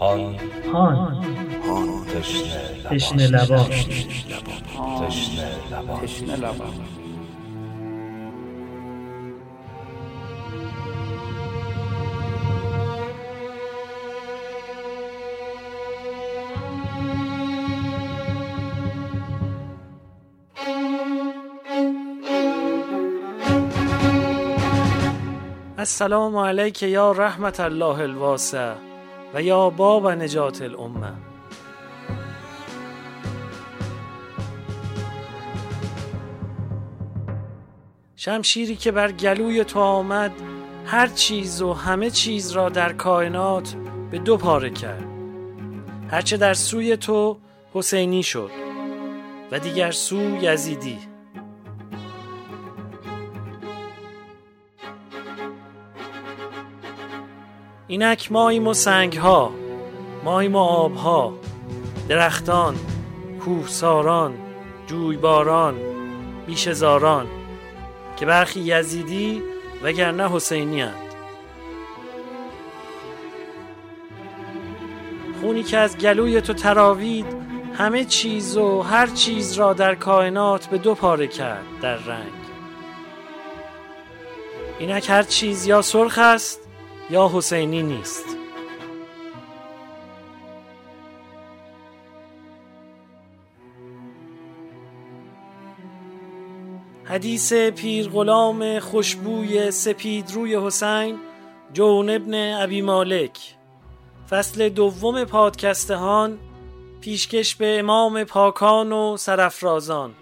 هان هان تشنه تشنه لبان تشنه لبان تشنه لبان السلام علیک یا رحمت الله الواسع. و یا باب نجات الامه. شمشیری که بر گلوی تو آمد هر چیز و همه چیز را در کائنات به دو پاره کرد. هرچه در سوی تو حسینی شد و دیگر سو یزیدی. اینک ماییم و سنگ ها ماییم و آب ها درختان کوهساران جویباران بیشزاران که برخی یزیدی وگرنه حسینی هند. خونی که از گلوی تو تراوید همه چیز و هر چیز را در کائنات به دو پاره کرد در رنگ اینک هر چیز یا سرخ است یا حسینی نیست. حدیث پیر غلام خوشبوی سپید روی حسین جون ابن ابی مالک. فصل دوم پادکستهان پیشکش به امام پاکان و سرفرازان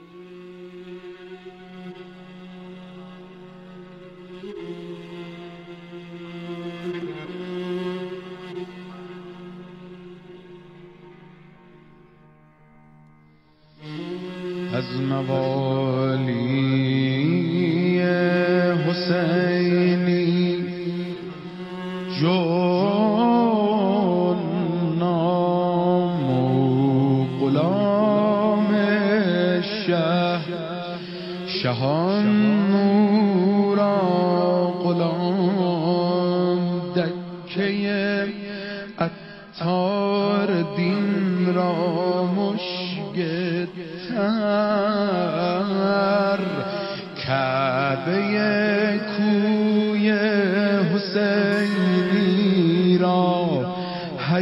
از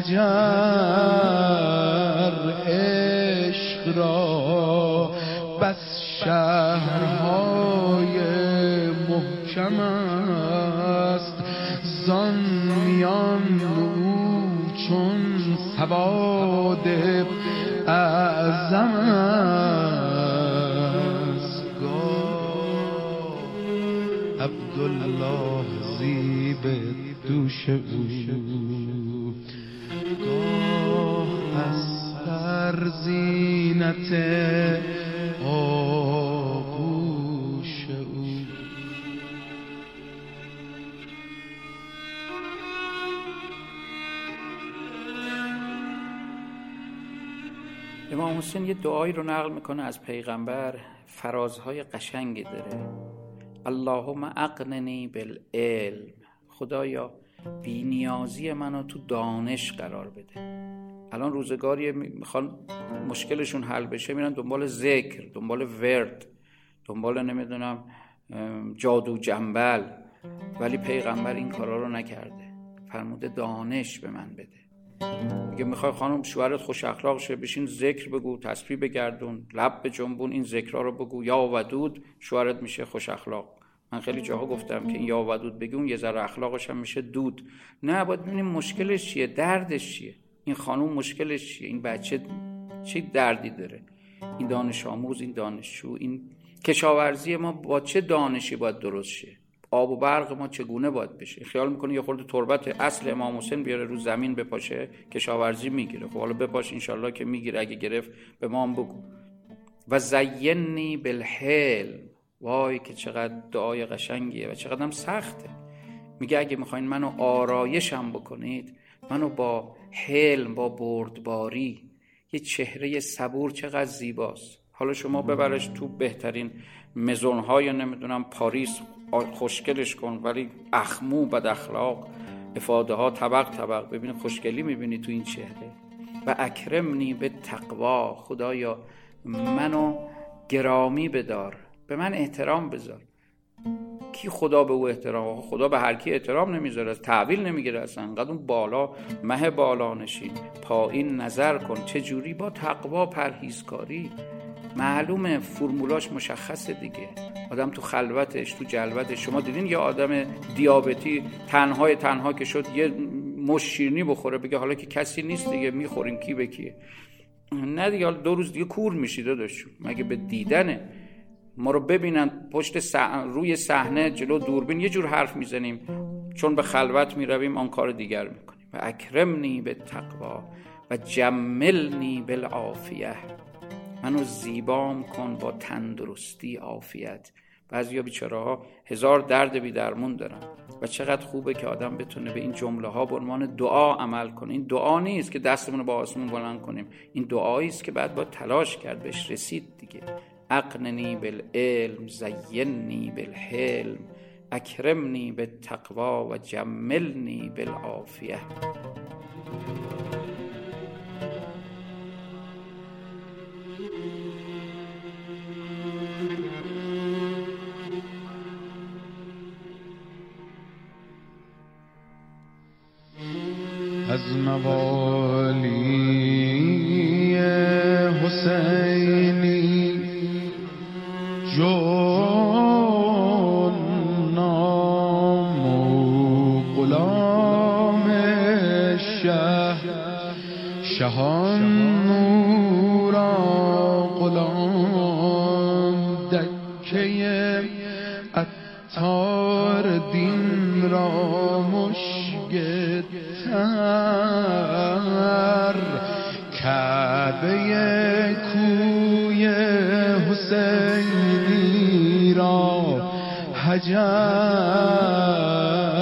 حجر عشق را بس شهرهای محکم است. زان میان او چون سواد اعظم است. عبدالله زیب دوش او. زینت او. امام حسین یه دعایی رو نقل می‌کنه از پیغمبر فرازهای قشنگی داره. اللهم اقننی بالعلم. خدایا بینیازی منو تو دانش قرار بده. الان روزگاری می‌خوان مشکلشون حل بشه میرن دنبال ذکر دنبال ورد دنبال نمی‌دونم جادو جنبل. ولی پیغمبر این کارا رو نکرده. فرموده دانش به من بده. میگه می‌خوای خانم شوهرت خوش اخلاق شه بشین ذکر بگو تسبیح بگردون لب به جنبون این ذکرها رو بگو. یا ودود شوهرت میشه خوش اخلاق. من خیلی جاها گفتم که این یا ودود بگی اون یه ذره اخلاقش هم میشه دود. نه باید ببینیم مشکلش چیه دردش چیه. این خانم مشکلش چیه؟ این بچه چه دردی داره؟ این دانش آموز این دانشجو این کشاورزی ما با چه دانشی باید درست شه؟ آب و برق ما چگونه باید بشه؟ خیال می‌کنه یه خورده تربت اصل امام حسین بیاره رو زمین بپاشه کشاورزی می‌گیره. خب حالا بپاش انشالله که می‌گیره. اگه گرفت به ما هم بگو. و زینی بالحلم. وای که چقدر دعای قشنگیه و چقدر هم سخته. میگه اگه می‌خواین منو آرایشم بکنید منو با حلم با بردباری یه چهره صبور چقدر زیباست. حالا شما ببرش تو بهترین مزونهای نمی‌دونم پاریس خوشگلش کن ولی اخمو بد اخلاق افاده ها طبق طبق. ببین خوشگلی می‌بینی تو این چهره. و اکرمنی به تقوا خدایا منو گرامی بدار. به من احترام بذار. کی خدا به او احترام خدا به هر کی احترام نمی‌ذاره از تحویل نمی‌گیره اصلا. انقدر اون بالا مه بالا نشین. پایین نظر کن. چه جوری با تقوا پرهیزکاری؟ معلومه فرمولاش مشخصه دیگه. آدم تو خلوتش تو جلوتش. شما دیدین یه آدم دیابتی تنهای تنها که شد یه مش بخوره بگه حالا که کسی نیست دیگه می‌خورین کی به کیه؟ نه دیگه دو روز دیگه کور میشی داداش. مگه به دیدنه ما رو ببینن پشت روی صحنه جلو دوربین یه جور حرف می‌زنیم. چون به خلوت می‌رویم آن کار دیگر می‌کنیم. و اکرمنی به تقوا و جملنی بالعافیه. منو زیبام کن با تندرستی عافیت. بعضیا بیچاره ها هزار درد بی درمون دارن. و چقدر خوبه که آدم بتونه به این جمله ها به عنوان دعا عمل کنه. این دعا نیست که دستمون رو با آسمون بلند کنیم. این دعایی است که بعد با تلاش کرد بهش رسید دیگه. أقنني بالعلم زيني بالحلم أكرمني بالتقوى وجملني بالعافية. از نوار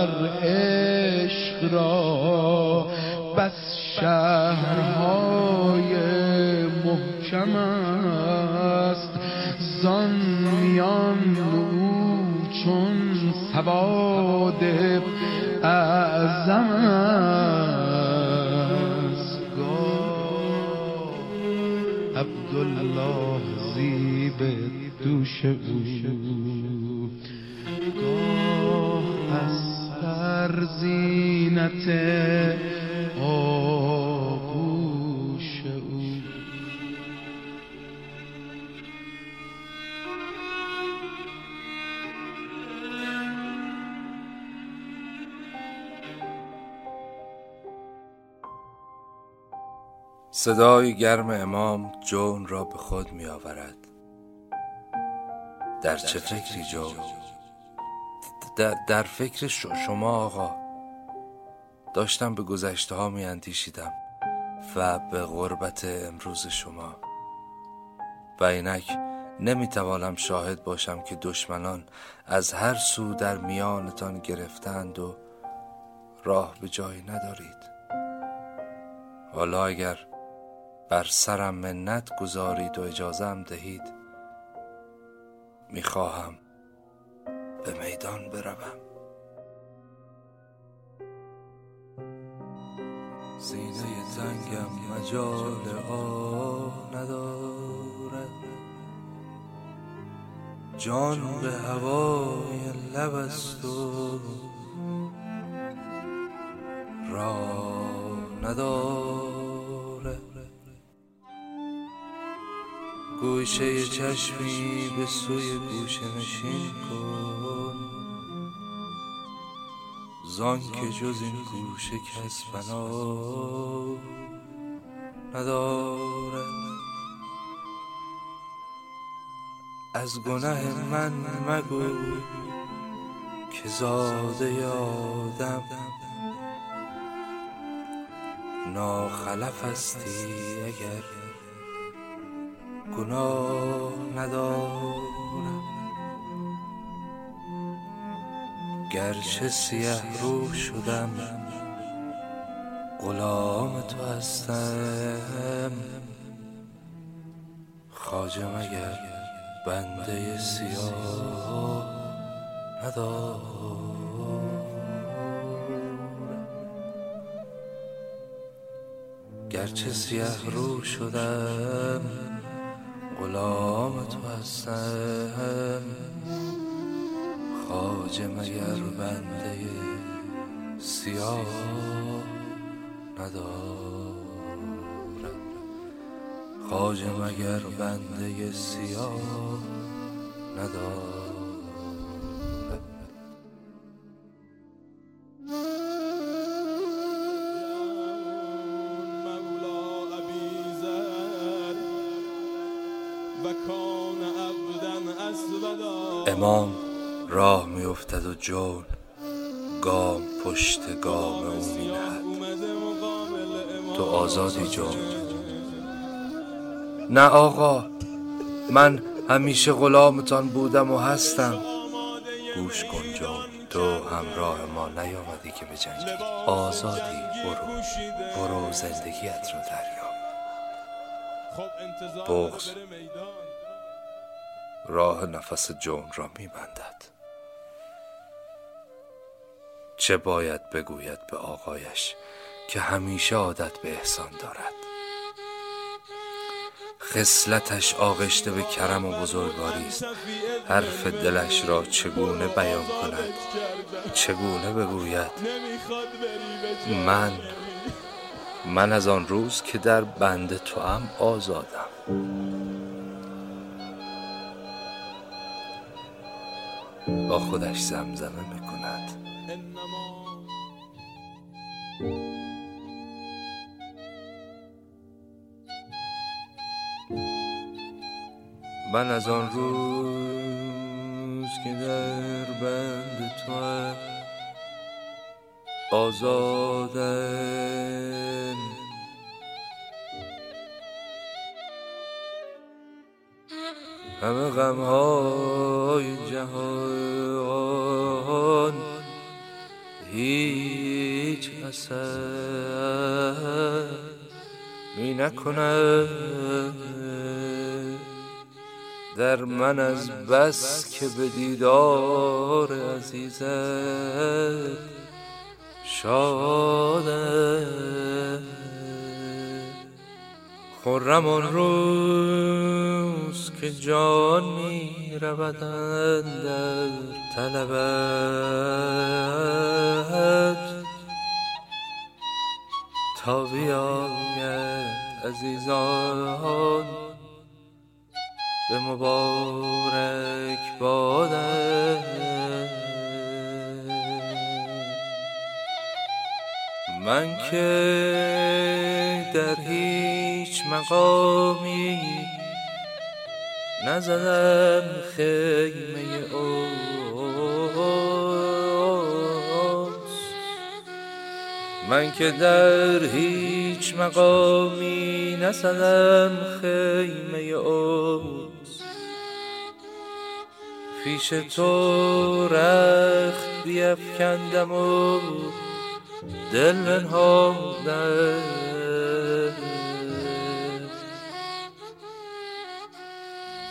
حجر عشق را بس شهرهای محکم است. زان میان او چون سواد اعظم است. عبدالله زیب دوش زینت آغوش او. صدای گرم امام جون را به خود می آورد. در چه فکری جون؟ در, در فکر شما آقا؟ داشتم به گذشته ها می اندیشیدم و به غربت امروز شما. و اینک نمی توانم شاهد باشم که دشمنان از هر سو در میانتان گرفتند و راه به جایی ندارید. حالا اگر بر سرم منت گذارید و اجازم دهید می‌خواهم به میدان بروم. سینه تنگم مجال آه ندارد. جان به هوای لب است و راه ندارد. گوشه چشمی به سوی گوشه نشین کن. زان که جز این گوشه کس بنا ندارد. از گناه من مگو که زاده یادم. ناخلف استی اگر گناه ندارم گرچه سیه رو شدم غلام تو هستم. خاجم مگر بنده سیاه ندارم. گرچه سیه رو شدم غلام تو هستم. خواجه مگر بنده سیاه ندارد خواجه مگر بنده سیاه ندارد جون گام پشت گام او مینهد تو آزادی جون نه آقا من همیشه غلامتان بودم و هستم. گوش کن جون تو همراه ما نیامدی که به جنگی آزادی برو. برو زندگیت رو دریاب میدان راه نفس جون را میبندد چه باید بگوید به آقایش که همیشه عادت به احسان دارد؟ خصلتش آغشته به کرم و بزرگواری است. حرف دلش را چگونه بیان کند؟ چگونه بگوید؟ من من از آن روز که در بند تو هم آزادم. با خودش زمزمه می‌کند. انما من از آن روز که در بند تو آزادم. همه غمهای جهان می نکند در من از بس که به دیدار عزیزت شادم. خرم آن روز که جان می رود در طلبت. بیاید عزیزان. به مبارک بادم من که در هیچ مقامی نزدم خیمه اوست من که در هیچ مقامی نزدم خیمه اوست. پیش تو رخت بیفکندم و دل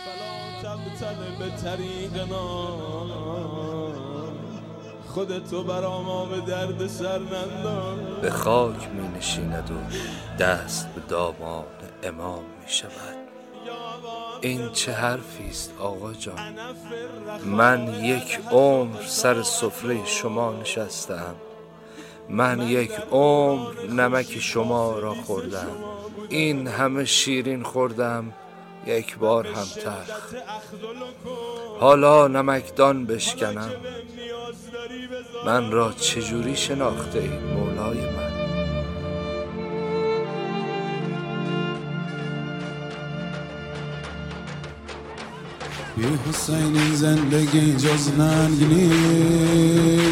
فلا تبتل به طریقنا خودتو برا ما به درد سر ننداز. به خاک می نشیند و دست به دامان امام می شود این چه حرفی است آقا جان؟ من یک عمر سر سفره شما نشستم. من یک عمر نمک شما را خوردم. این همه شیرین خوردم. یک بار هم تلخ. حالا نمکدان بشکنم. من را چجوری شناخته اید مولای من؟ بی حسینی زندگی جز ننگ نیست.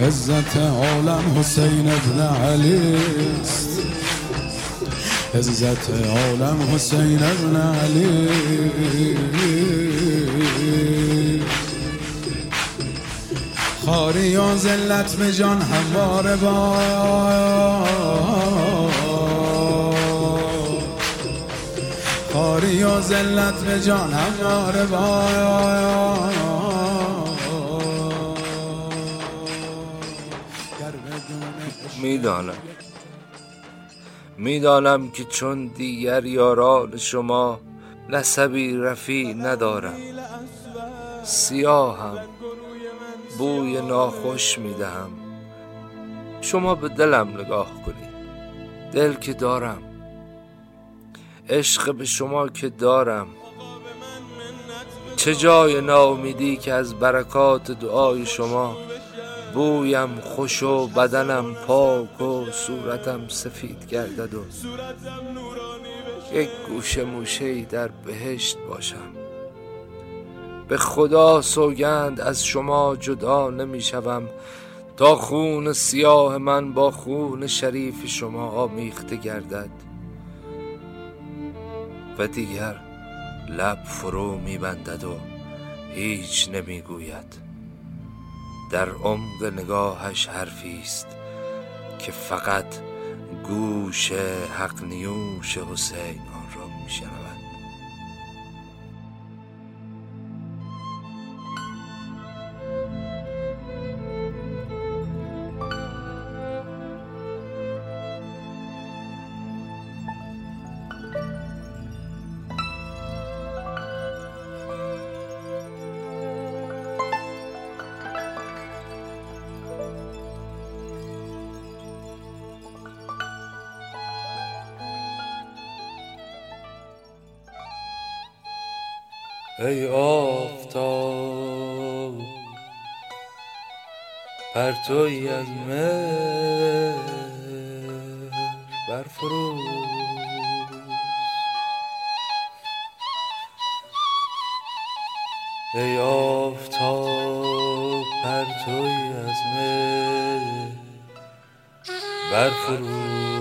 عزت عالم حسین ابن علی عزت عالم حسین ابن علی. خاری و ذلت به جان همواره با. خاری و ذلت به جان همواره با. می‌دانم. می‌دانم که چون دیگر یاران شما نسبی رفی ندارم. سیاهم بوی ناخوش می‌دهم. شما به دلم نگاه کنید. دل که دارم. عشق به شما که دارم. چه جای ناامیدی که از برکات دعای شما بویم خوش و بدنم پاک و صورتم سفید گردد و یک گوشه موشه در بهشت باشم. به خدا سوگند از شما جدا نمی شوم تا خون سیاه من با خون شریف شما آمیخته گردد. و دیگر لب فرو میبندد و هیچ نمی‌گوید. در عمق نگاهش حرفی است که فقط گوش حق نیوش حسین آن را میشنود. ای آفتاب پرتوی از مهر برفروز. ای آفتاب پرتوی از مهر برفروز.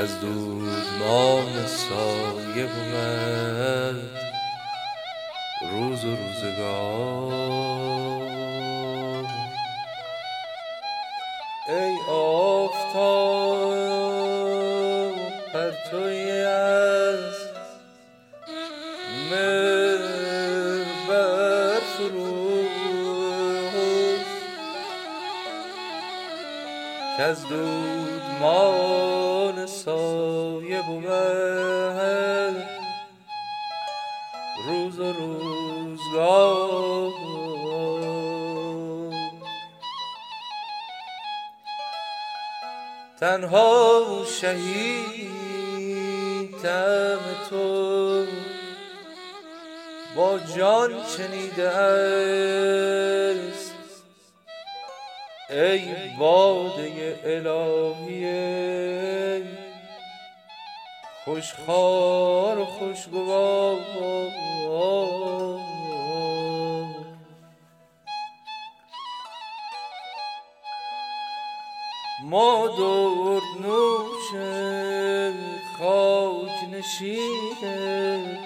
از دودمان سایه بود روز و روزگار. ای آفتاب پرتوی از مهر برفروز از دودمان سایه بود روز و روزگار. تنها شهید تم تو. با جان چنیده است. ای باده الهی. خوشخوار و خوشگوار. ما درد نوش خاک نشینه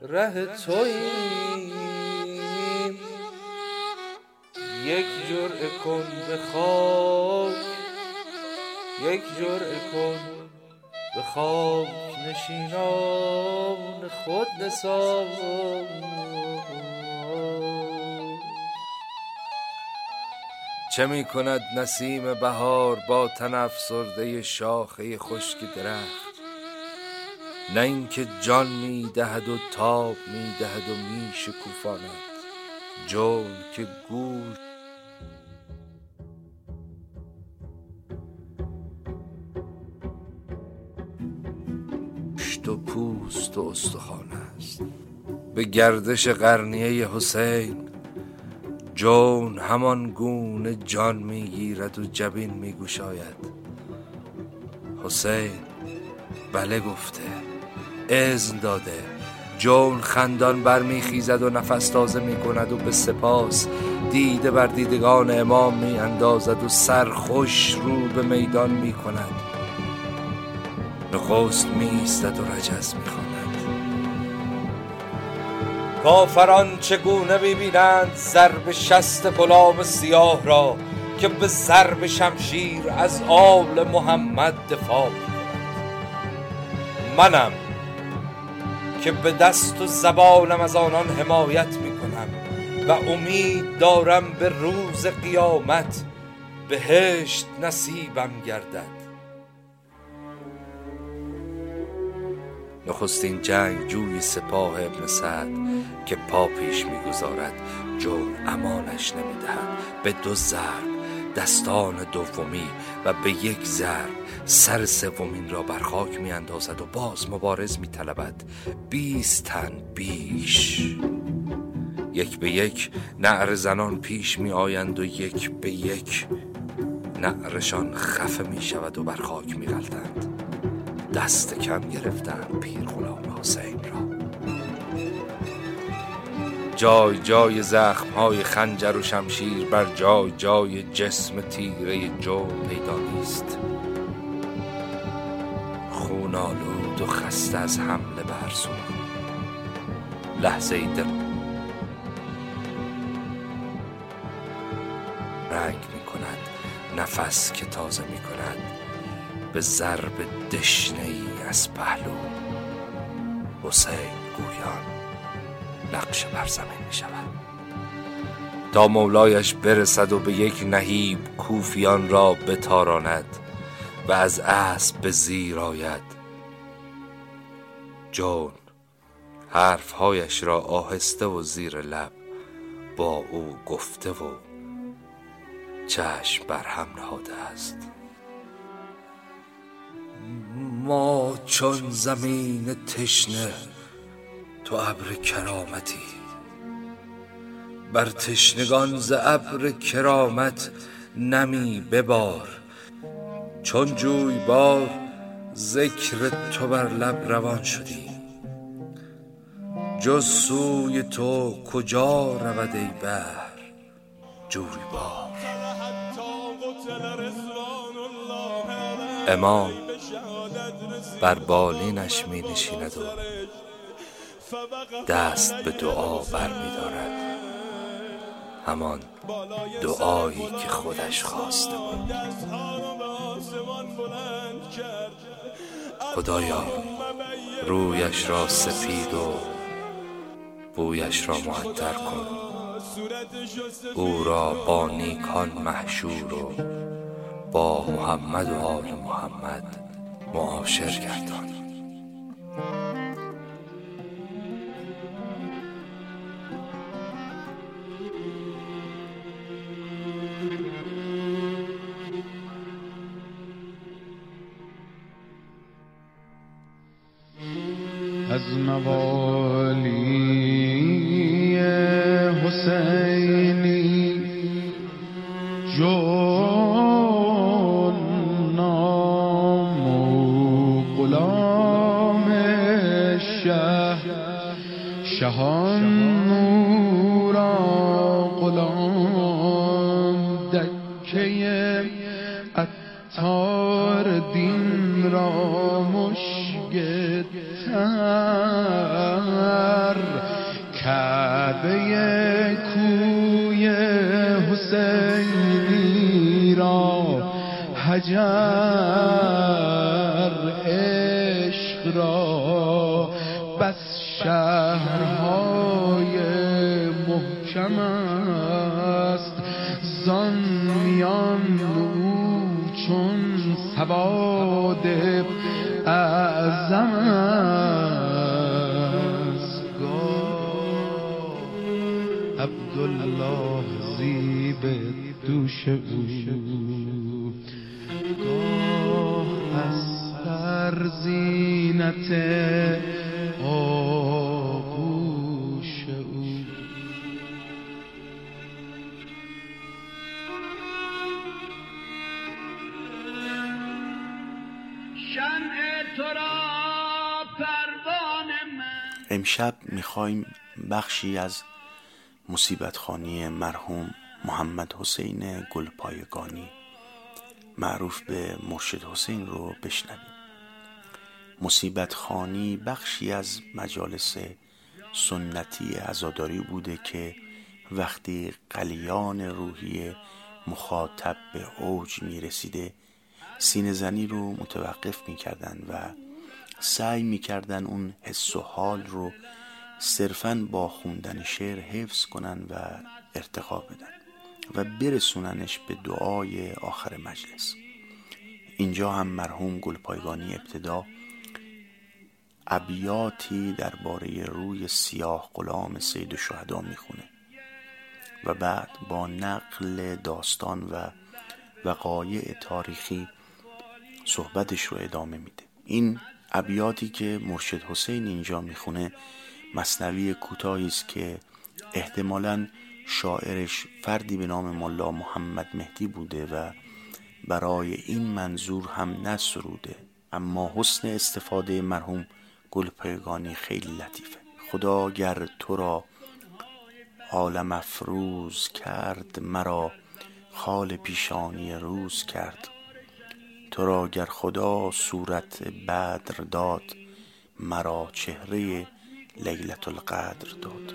ره توییم یک جرعه کن به خاک. یک جرعه کن به خاک نشینان خود نسان چه می کند نسیم بهار با تن افسرده شاخه خشک درخت؟ نه اینکه جان می دهد و تاب می دهد و می شکوفاند. جون که گوش پوست و استخوان است. به گردش قرنیه حسین جون همان گونه جان می‌گیرد و جبین میگوشاید حسین بله گفته اذن داده. جون خندان برمیخیزد و نفس تازه می کند و به سپاس دیده بر دیدگان امام می اندازد و سرخوش رو به میدان می کند نخست می ایستد و رجز می خواند کافران چگونه می‌بینند ضرب شست غلام سیاه را که به ضرب شمشیر از آل محمد دفاع می‌کند؟ منم که به دست و زبانم از آنان حمایت می‌کنم و امید دارم به روز قیامت بهشت نصیبم گردد. نخستین جنگ جوی سپاه ابن سعد که پا پیش می‌گذارد جور امانش نمی‌دهد. به دو ضرب دستان دومی و به یک ضرب سر سومین را بر خاک می اندازد و باز مبارز می طلبد بیست تن بیش یک به یک نعر زنان پیش می آیند و یک به یک نعرشان خفه می شود و بر خاک می غلطند دست کم گرفتند پیر غلام حسین را. جای جای زخم های خنجر و شمشیر بر جای جای جسم تیره جو پیدا نیست. خون آلود و خسته از حمله بر لحظه ای دل رنگ می کند نفس که تازه می کند به ضرب دشنه ای از پهلو. حسین گویان نقش بر زمین می شود تا مولایش برسد و به یک نهیب کوفیان را بتاراند و از اسب به زیر آید. جون حرفهایش را آهسته و زیر لب با او گفته و چشم بر هم نهاده است. ما چون زمین تشنه تو ابر کرامتی. بر تشنگان ز ابر کرامت نمی ببار. چون جوی بار ذکر تو بر لب روان شدی. جز سوی تو کجا رود ای بحر؟ جوی بار. امام. بر بالینش می نشیند و دست به دعا بر می دارد همان دعایی که خودش خواسته بود. خدایا رویش را سپید و بویش را معطر کن. او را با نیکان محشور و با محمد و آل محمد معاشر گردان. از موالی شهرهای محکم است. زان میان او چون سواد اعظم است. عبدالله زیب دوش او. گاه از زینت امشب می‌خوایم بخشی از مصیبت خانی مرحوم محمد حسین گلپایگانی معروف به مرشد حسین رو بشنویم. مصیبت خانی بخشی از مجالس سنتی عزاداری بوده که وقتی قلیان روحی مخاطب به اوج می رسیده سینه زنی رو متوقف می کردن و سعی می کردن اون حس و حال رو صرفا با خوندن شعر حفظ کنن و ارتقا بدن و برسوننش به دعای آخر مجلس. اینجا هم مرحوم گلپایگانی ابتدا ابیاتی درباره روی سیاه غلام سید شهدا می‌خونه و بعد با نقل داستان و وقایع تاریخی صحبتش رو ادامه میده. این ابیاتی که مرشد حسین اینجا می‌خونه مصنوی کوتاهی است که احتمالا شاعرش فردی به نام ملا محمد مهدی بوده و برای این منظور هم نسروده. اما حسن استفاده مرحوم گلپایگانی خیلی لطیفه. خدا گر تو را عالم افروز کرد مرا خال پیشانی روز کرد. تو را گر خدا صورت بدر داد مرا چهره لیلت القدر داد.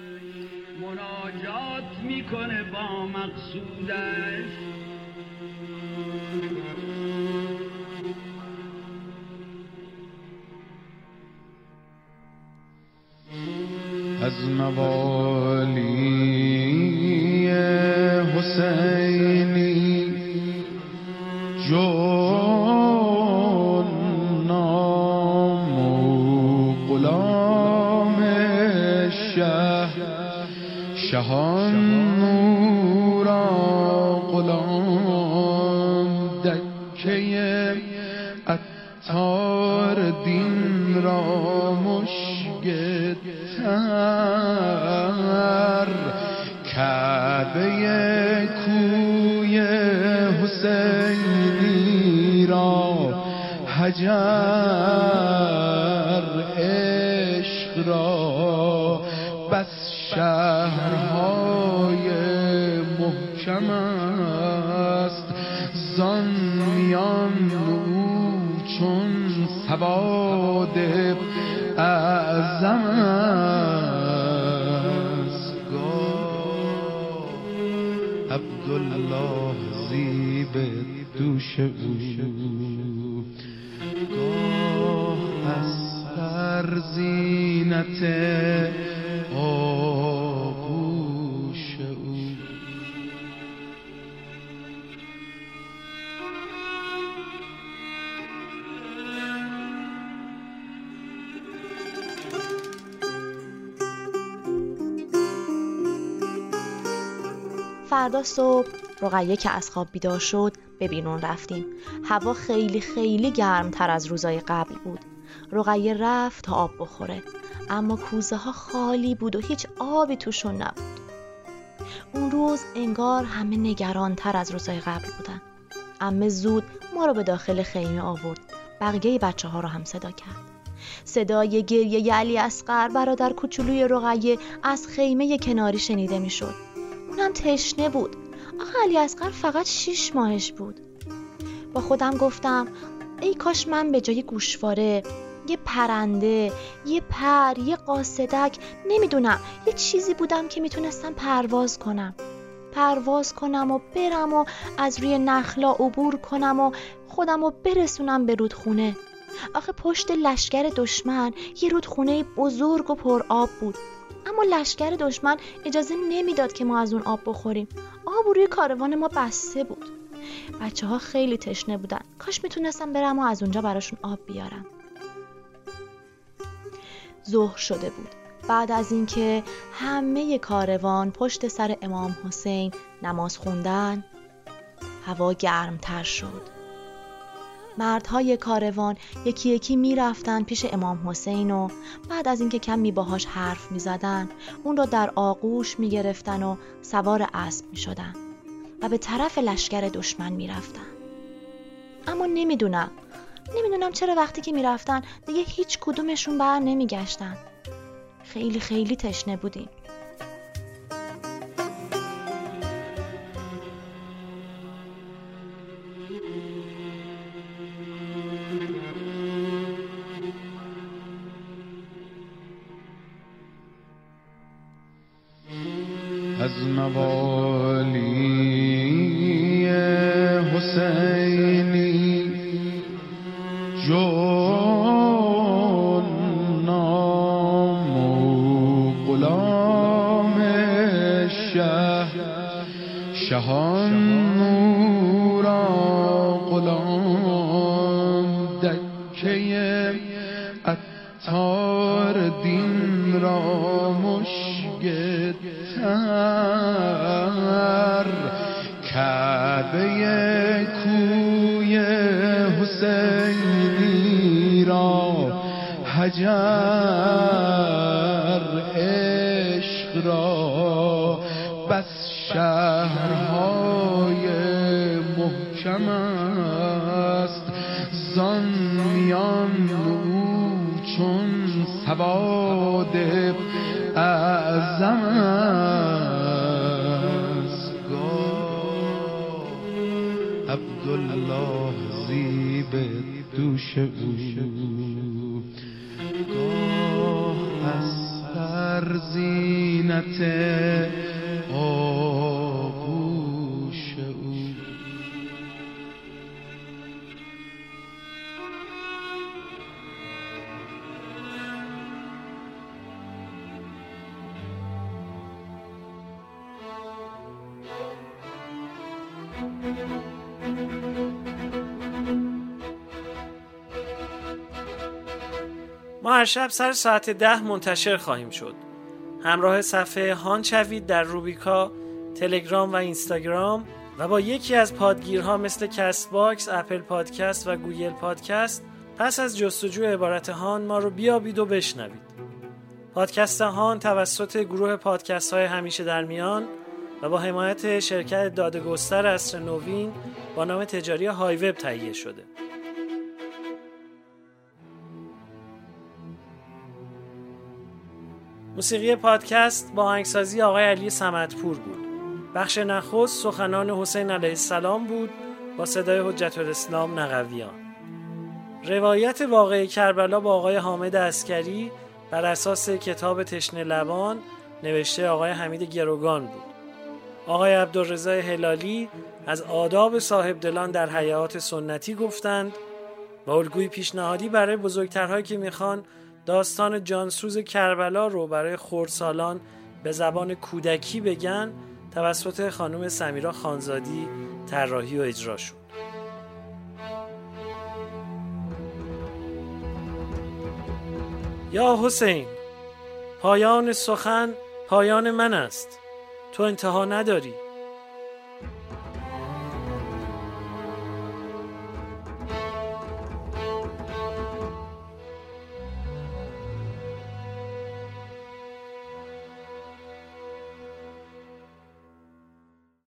مناجات می‌کنه با مقصودش از موالی شهان نورا غلام دکه اتار دین را مشگتر کعبه کوی حسینی را حجر. سواد اعظم است عبدالله زیب دوش او. گاه از هر زینت فردا صبح. رقیه که از خواب بیدار شد به بیرون رفتیم. هوا خیلی خیلی گرمتر از روزای قبل بود. رقیه رفت تا آب بخوره. اما کوزه ها خالی بود و هیچ آبی توشون نبود. اون روز انگار همه نگران تر از روزای قبل بودن. امه زود ما رو به داخل خیمه آورد. بقیه بچه ها رو هم صدا کرد. صدای گریه علی اسقر برادر کوچولوی رقیه از خیمه کناری شنیده می‌شد. اونم تشنه بود. آخه علی اسقر فقط شیش ماهش بود. با خودم گفتم ای کاش من به جای گوشواره یه پرنده یه پر یه قاصدک نمی‌دونم یه چیزی بودم که می‌تونستم پرواز کنم. پرواز کنم و برم و از روی نخلا عبور کنم و خودم رو برسونم به رودخونه. آخه پشت لشکر دشمن یه رودخونه بزرگ و پر آب بود. اما لشکر دشمن اجازه نمی‌داد که ما از اون آب بخوریم. آب روی کاروان ما بسته بود. بچه ها خیلی تشنه بودن. کاش می‌تونستم برم و از اونجا براشون آب بیارم. ظهر شده بود. بعد از اینکه همه کاروان پشت سر امام حسین نماز خوندن هوا گرمتر شد. مردهای کاروان یکی یکی می‌رفتن پیش امام حسین و بعد از اینکه کمی باهاش حرف می‌زدن اون رو در آغوش می‌گرفتن و سوار اسب می‌شدن و به طرف لشکر دشمن می‌رفتن. اما نمی‌دونم نمی‌دونم چرا وقتی که می‌رفتن دیگه هیچ کدومشون بر نمیگشتن. خیلی خیلی تشنه بودیم. جهان نورا غلام دکه اتار دین را مشگتر کعبه کوی حسینی را حجر. دوش او گاه از سر زینت هر شب سر ساعت ده منتشر خواهیم شد. همراه صفحه هان شوید در روبیکا تلگرام و اینستاگرام و با یکی از پادگیرها مثل Castbox، Apple Podcasts و Google Podcasts پس از جستجو عبارت هان ما رو بیابید و بشنوید. پادکست هان توسط گروه پادکست های همیشه در میان و با حمایت شرکت دادگستر عصر نوین با نام تجاری HiWEB تهیه شده. موسیقی پادکست با آهنگسازی آقای علی سمدپور بود. بخش نخست سخنان حسین علیه السلام بود با صدای حجت الاسلام نقویان. روایت واقعی کربلا با آقای حامد اسکری بر اساس کتاب تشنه لبان نوشته آقای حمید گروگان بود. آقای عبدالرضا هلالی از آداب صاحب دلان در حیات سنتی گفتند و الگوی پیشنهادی برای بزرگترهایی که می‌خوان داستان جانسوز کربلا رو برای خردسالان به زبان کودکی بگن توسط خانم سمیرا خانزادی طراحی و اجرا شد. یا حسین پایان سخن پایان من است. تو انتها نداری.